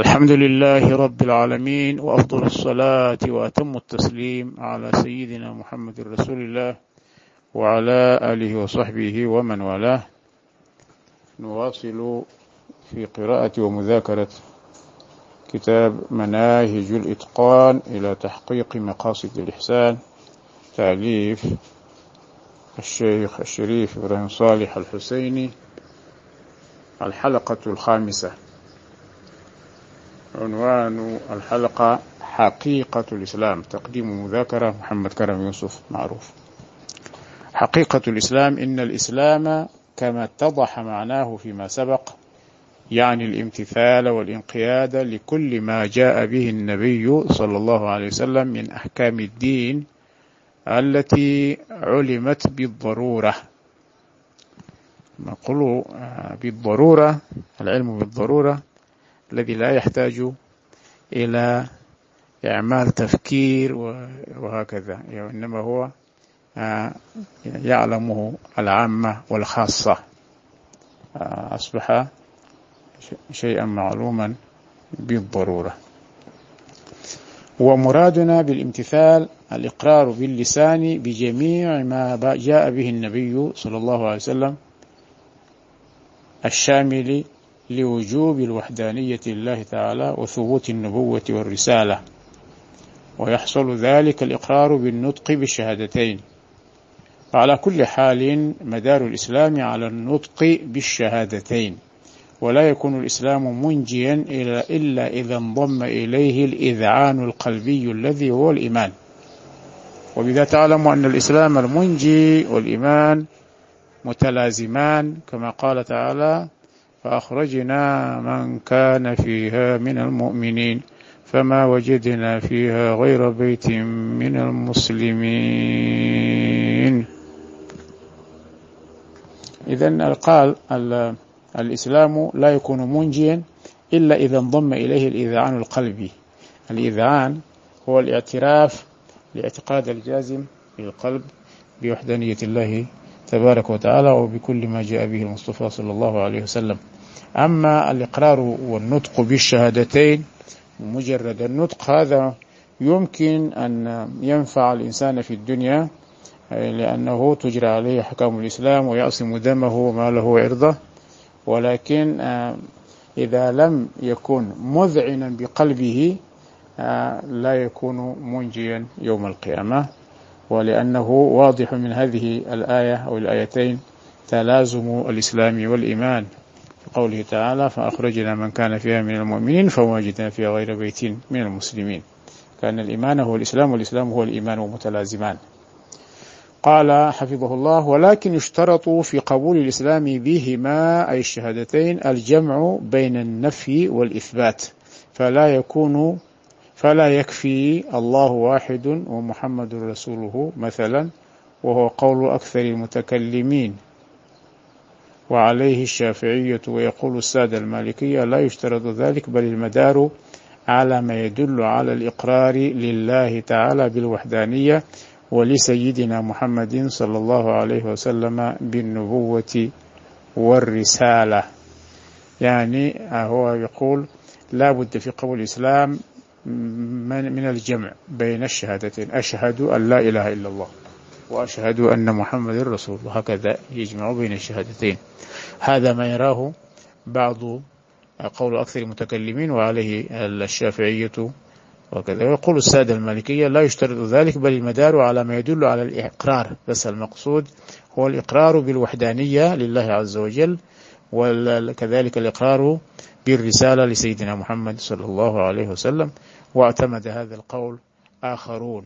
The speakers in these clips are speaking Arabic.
الحمد لله رب العالمين وأفضل الصلاة وأتم التسليم على سيدنا محمد رسول الله وعلى آله وصحبه ومن والاه. نواصل في قراءة ومذاكرة كتاب مناهج الإتقان إلى تحقيق مقاصد الإحسان تأليف الشيخ الشريف إبراهيم صالح الحسيني الحلقة الخامسة. عنوان الحلقة حقيقة الإسلام تقديم مذاكرة محمد كرم يوسف معروف. حقيقة الإسلام إن الإسلام كما اتضح معناه فيما سبق يعني الامتثال والانقياد لكل ما جاء به النبي صلى الله عليه وسلم من أحكام الدين التي علمت بالضرورة. نقول بالضرورة العلم بالضرورة. الذي لا يحتاج إلى إعمال تفكير وهكذا. إنما هو يعلمه العامة والخاصة. أصبح شيئا معلوما بالضرورة. ومرادنا بالامتثال الإقرار باللسان بجميع ما جاء به النبي صلى الله عليه وسلم الشامل لوجوب الوحدانية لله تعالى وثبوت النبوة والرسالة. ويحصل ذلك الإقرار بالنطق بالشهادتين. وعلى كل حال مدار الإسلام على النطق بالشهادتين. ولا يكون الإسلام منجيا إلا إذا انضم إليه الإذعان القلبي الذي هو الإيمان. وبذا تعلم أن الإسلام المنجي والإيمان متلازمان كما قال تعالى فأخرجنا من كان فيها من المؤمنين فما وجدنا فيها غير بيت من المسلمين. إذا قال الإسلام لا يكون منجيا إلا إذا انضم إليه الإذعان القلبي. الإذعان هو الاعتراف لاعتقاد الجازم في القلب بوحدانية الله تبارك وتعالى وبكل ما جاء به المصطفى صلى الله عليه وسلم. أما الإقرار والنطق بالشهادتين مجرد النطق هذا يمكن أن ينفع الإنسان في الدنيا لأنه تجرى عليه أحكام الإسلام ويعصم دمه وماله وعرضه. ولكن إذا لم يكن مذعنا بقلبه لا يكون منجيا يوم القيامة. ولأنه واضح من هذه الآية أو الآيتين تلازم الإسلام والإيمان. قوله تعالى فأخرجنا من كان فيها من المؤمنين فوجدنا فيها غير بيت من المسلمين. كان الإيمان هو الإسلام والإسلام هو الإيمان ومتلازمان قال حفظه الله ولكن يشترط في قبول الإسلام بهما أي الشهادتين الجمع بين النفي والإثبات. فلا يكون فلا يكفي الله واحد ومحمد رسوله مثلا وهو قول أكثر المتكلمين. وعليه الشافعية ويقول السادة المالكية لا يشترط ذلك بل المدار على ما يدل على الإقرار لله تعالى بالوحدانية ولسيدنا محمد صلى الله عليه وسلم بالنبوة والرسالة. يعني هو يقول لا بد في قول الإسلام من الجمع بين الشهادتين أشهد أن لا إله إلا الله. وأشهد أن محمد رسول الله. هكذا يجمع بين الشهادتين. هذا ما يراه بعض قول أكثر المتكلمين وعليه الشافعية وكذا. ويقول السادة المالكية لا يشترط ذلك بل المدار على ما يدل على الإقرار. بس المقصود هو الإقرار بالوحدانية لله عز وجل وكذلك الإقرار بالرسالة لسيدنا محمد صلى الله عليه وسلم. واعتمد هذا القول آخرون.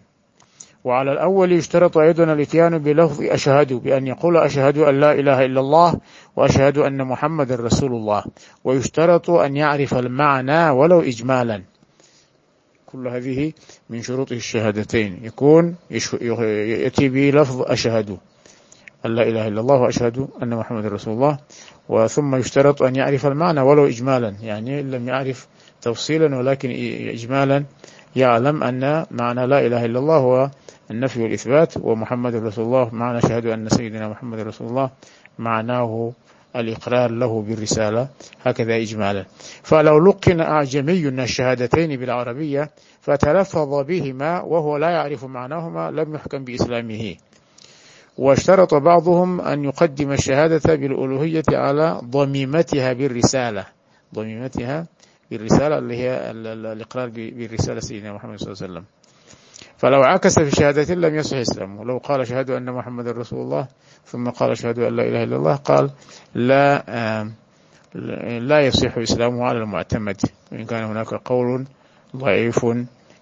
وعلى الأول يشترط أيضا الإتيان بلفظ أشهد بأن يقول أشهد أن لا إله إلا الله وأشهد أن محمد رسول الله ويشترط أن يعرف المعنى ولو إجمالا. كل هذه من شروط الشهادتين. يكون يأتي بلفظ أشهد أن لا إله إلا الله وأشهد أن محمد رسول الله وثم يشترط أن يعرف المعنى ولو إجمالا. يعني لم يعرف تفصيلا ولكن إجمالا يعلم أن معنى لا إله إلا الله هو النفي والإثبات ومحمد رسول الله معنى شهد أن سيدنا محمد رسول الله معناه الإقرار له بالرسالة هكذا إجمالا. فلو لقن أعجمي الشهادتين بالعربية فتلفظ بهما وهو لا يعرف معناهما لم يحكم بإسلامه. واشترط بعضهم أن يقدم الشهادة بالألوهية على ضميمتها بالرسالة. ضميمتها بالرسالة اللي هي الإقرار بالرسالة سيدنا محمد صلى الله عليه وسلم. فلو عكس في شهادة لم يصح إسلامه لو قال شهد أن محمد رسول الله ثم قال شهد أن لا إله إلا الله قال لا لا يصح إسلامه على المعتمد. وإن كان هناك قول ضعيف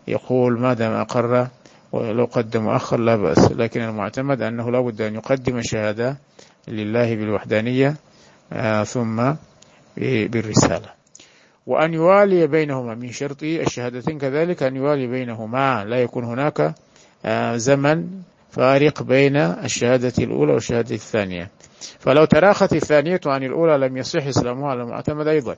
يقول ما دام أقر ولو قدم مؤخر لا بأس. لكن المعتمد أنه لا بد أن يقدم الشهادة لله بالوحدانية آه، ثم بالرسالة. وأن يوالي بينهما من شرط الشهادتين كذلك أن يوالي بينهما. لا يكون هناك آه، زمن فارق بين الشهادة الأولى والشهادة الثانية. فلو تراخت الثانية عن الأولى لم يصح إسلامها على المعتمد أيضا.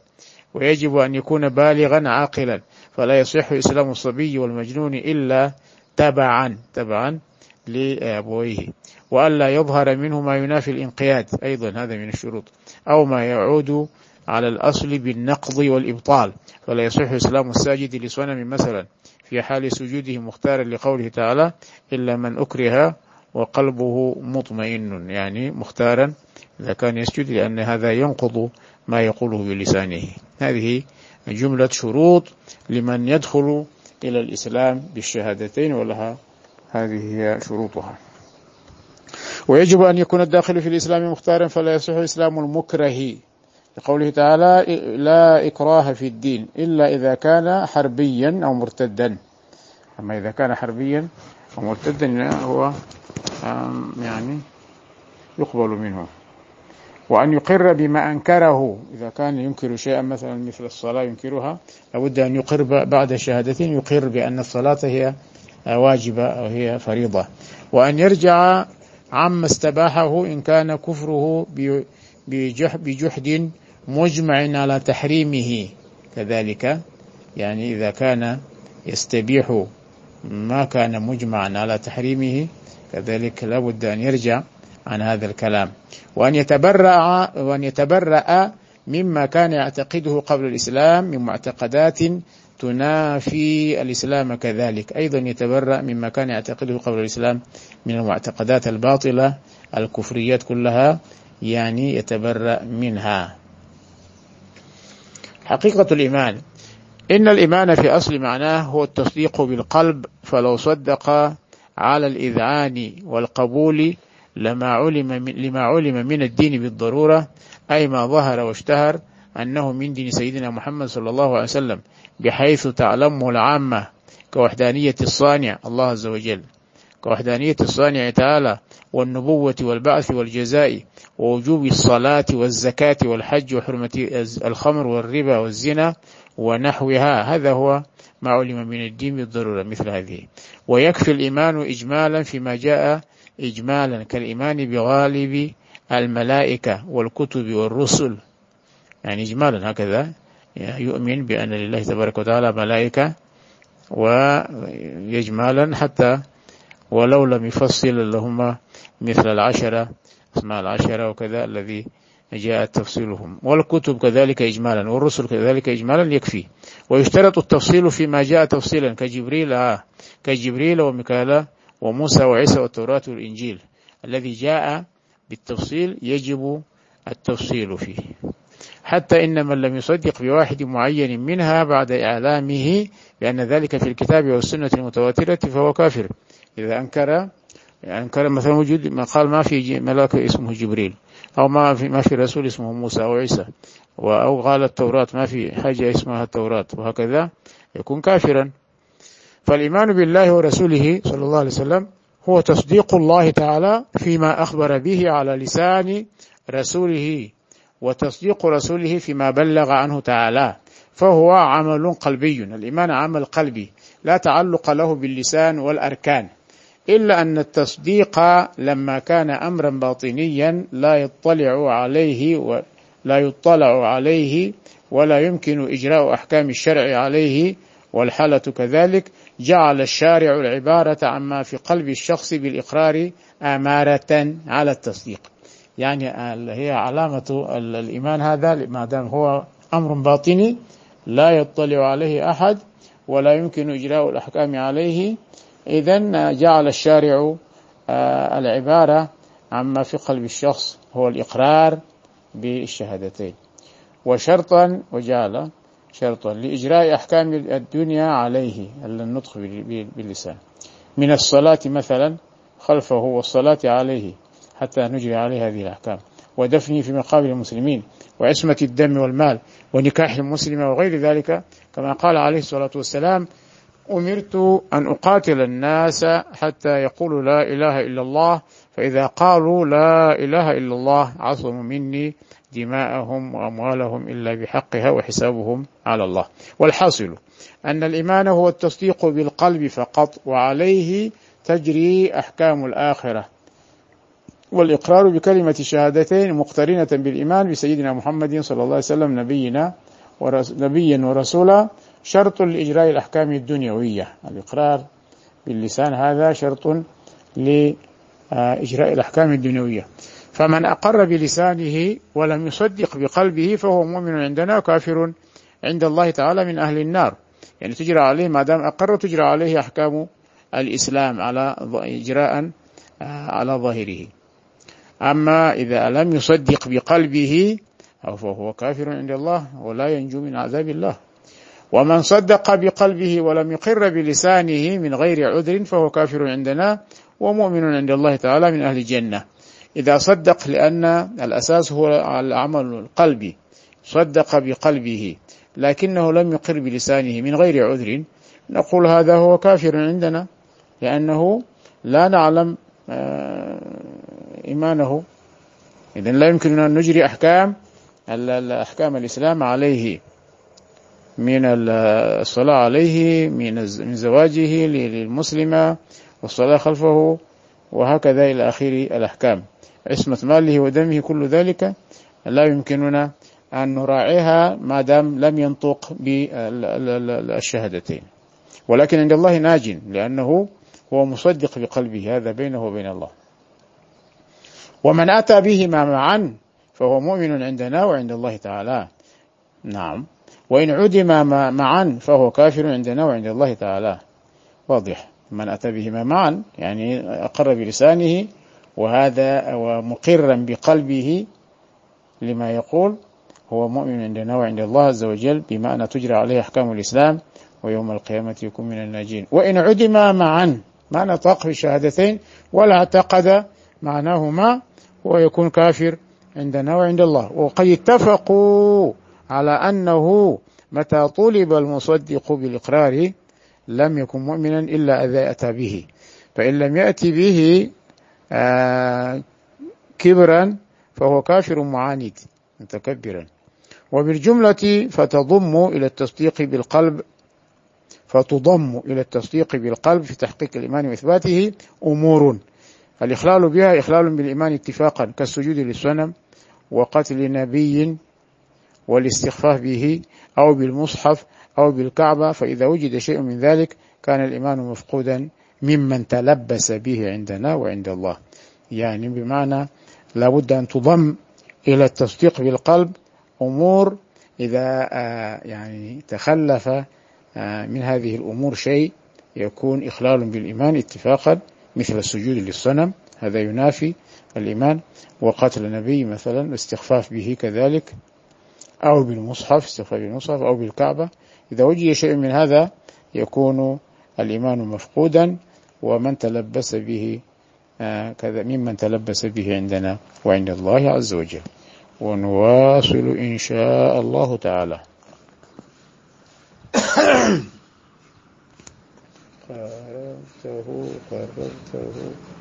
ويجب أن يكون بالغا عاقلا. فلا يصح إسلام الصبي والمجنون إلا تبعا تبعا لأبويه. وألا يظهر منه ما ينافي الانقياد أيضا هذا من الشروط. أو ما يعود على الأصل بالنقض والإبطال فلا يصح إسلام الساجد لصنم مثلا في حال سجوده مختارا لقوله تعالى إلا من أكره وقلبه مطمئن يعني مختارا إذا كان يسجد لأن هذا ينقض ما يقوله بلسانه. هذه جملة شروط لمن يدخل إلى الإسلام بالشهادتين ولها هذه هي شروطها. ويجب أن يكون الداخل في الإسلام مختارا فلا يصح إسلام المكره. لقوله تعالى لا إكراه في الدين إلا إذا كان حربيا أو مرتدا. أما إذا كان حربيا أو مرتدا هو يعني يقبل منه. وأن يقر بما أنكره. إذا كان ينكر شيئا مثلا مثل الصلاة ينكرها لابد أن يقر بعد شهادتين يقر بأن الصلاة هي واجبة أو هي فريضة. وأن يرجع عما استباحه إن كان كفره بجحد مجمع على تحريمه. كذلك يعني إذا كان يستبيح ما كان مجمعا على تحريمه كذلك لابد أن يرجع عن هذا الكلام. وأن يتبرأ وأن يتبرأ مما كان يعتقده قبل الإسلام من معتقدات تنافي الإسلام كذلك. أيضا يتبرأ مما كان يعتقده قبل الإسلام من المعتقدات الباطلة الكفريات كلها يعني يتبرأ منها. حقيقة الإيمان. إن الإيمان في أصل معناه هو التصديق بالقلب فلو صدق على الإذعان والقبول لما علم من لما علم من الدين بالضرورة أي ما ظهر واشتهر أنه من دين سيدنا محمد صلى الله عليه وسلم بحيث تعلمه العامة كوحدانية الصانع الله عز وجل. كوحدانية الصانع تعالى والنبوة والبعث والجزاء ووجوب الصلاة والزكاة والحج وحرمة الخمر والربا والزنا ونحوها. هذا هو ما علم من الدين بالضرورة مثل هذه. ويكفي الإيمان إجمالا فيما جاء إجمالا كالإيمان بغالب الملائكة والكتب والرسل. يعني إجمالا هكذا يؤمن بأن لله تبارك وتعالى ملائكة ويجمالا حتى ولو لم يفصل لهما مثل العشرة أسماء العشرة وكذا الذي جاء تفصيلهم. والكتب كذلك إجمالا والرسل كذلك إجمالا يكفي. ويشترط التفصيل فيما جاء تفصيلا كجبريل آه كجبريل وميكالا وموسى وعيسى والتوراة والإنجيل. الذي جاء بالتفصيل يجب التفصيل فيه. حتى إن من لم يصدق بواحد معين منها بعد إعلامه بأن ذلك في الكتاب والسنة المتواترة فهو كافر. إذا أنكر أنكر مثلا وجود ما قال ما في ملاك اسمه جبريل أو ما في ما في رسول اسمه موسى أو عيسى أو قال التوراة ما في حاجة اسمها التوراة وهكذا يكون كافرا. فالإيمان بالله ورسوله صلى الله عليه وسلم هو تصديق الله تعالى فيما أخبر به على لسان رسوله وتصديق رسوله فيما بلغ عنه تعالى فهو عمل قلبي. الإيمان عمل قلبي لا تعلق له باللسان والأركان. إلا أن التصديق لما كان أمرا باطنيا لا يطلع عليه ولا يطلع عليه ولا يمكن إجراء أحكام الشرع عليه والحالة كذلك جعل الشارع العبارة عما في قلب الشخص بالإقرار أمارة على التصديق. يعني هي علامة الإيمان هذا ما دام هو أمر باطني لا يطلع عليه أحد ولا يمكن إجراء الأحكام عليه. إذا جعل الشارع آه، العبارة عما في قلب الشخص هو الإقرار بالشهادتين. وشرطا وجعل شرطا لإجراء أحكام الدنيا عليه النطق باللسان. من الصلاة مثلا خلفه والصلاة عليه حتى نجري عليه هذه الأحكام. ودفنه في مقابر المسلمين وعصمة الدم والمال ونكاح المسلمة وغير ذلك كما قال عليه الصلاة والسلام أمرت أن أقاتل الناس حتى يقولوا لا إله إلا الله فإذا قالوا لا إله إلا الله عصموا مني دماءهم وأموالهم إلا بحقها وحسابهم على الله. والحاصل أن الإيمان هو التصديق بالقلب فقط وعليه تجري أحكام الآخرة. والإقرار بكلمة الشهادتين مقترنة بالإيمان بسيدنا محمد صلى الله عليه وسلم نبينا نبيا ورسولا شرط لإجراء الأحكام الدنيوية. الإقرار باللسان هذا شرط لإجراء الأحكام الدنيوية. فمن أقر بلسانه ولم يصدق بقلبه فهو مؤمن عندنا كافر عند الله تعالى من أهل النار. يعني تجرى عليه ما دام أقر تجرى عليه أحكام الإسلام على إجراء على ظاهره. أما إذا لم يصدق بقلبه فهو كافر عند الله ولا ينجو من عذاب الله. ومن صدق بقلبه ولم يقر بلسانه من غير عذر فهو كافر عندنا ومؤمن عند الله تعالى من أهل الجنة. إذا صدق لأن الأساس هو العمل القلبي صدق بقلبه. لكنه لم يقر بلسانه من غير عذر. نقول هذا هو كافر عندنا. لأنه لا نعلم آه، إيمانه. إذا لا يمكننا أن نجري أحكام أحكام الإسلام عليه. من الصلاة عليه من زواجه للمسلمة والصلاة خلفه وهكذا إلى آخر الأحكام. عصمة ماله ودمه كل ذلك لا يمكننا أن نراعيها ما دام لم ينطق بالشهادتين. ولكن عند الله ناج لأنه هو مصدق بقلبه هذا بينه وبين الله. ومن أتى بهما معا فهو مؤمن عندنا وعند الله تعالى. نعم. وإن عدم معا فهو كافر عندنا وعند الله تعالى. واضح. من أتى بهما معا يعني أقر بلسانه وهذا ومقرا بقلبه لما يقول هو مؤمن عندنا وعند الله عز وجل بما أن تجرى عليه أحكام الإسلام ويوم القيامة يكون من الناجين. وإن عدم معا ما نطق بالشهادتين ولا اعتقد معناهما ويكون كافر عندنا وعند الله. وقد اتفقوا على أنه متى طلب المصدق بالإقرار لم يكن مؤمنا إلا إذا أتى به. فإن لم يأتي به آه كبرا فهو كافر معاند متكبرا. وبالجملة فتضم إلى التصديق بالقلب فتضم إلى التصديق بالقلب في تحقيق الإيمان وإثباته أمور. الإخلال بها إخلال بالإيمان اتفاقا كالسجود للصنم وقتل نبي والاستخفاف به أو بالمصحف أو بالكعبة فإذا وجد شيء من ذلك كان الإيمان مفقودا ممن تلبس به عندنا وعند الله. يعني بمعنى لابد أن تضم إلى التصديق بالقلب أمور إذا آه، يعني تخلف آه، من هذه الأمور شيء يكون إخلال بالإيمان اتفاقا مثل السجود للصنم هذا ينافي الإيمان. وقتل النبي مثلا الاستخفاف به كذلك أو بالمصحف استخفاف بالمصحف أو بالكعبة. إذا وجد شيء من هذا يكون الإيمان مفقودا ومن تلبس به آه، كذا ممن تلبس به عندنا وعند الله عز وجل. ونواصل إن شاء الله تعالى. قررته قررته.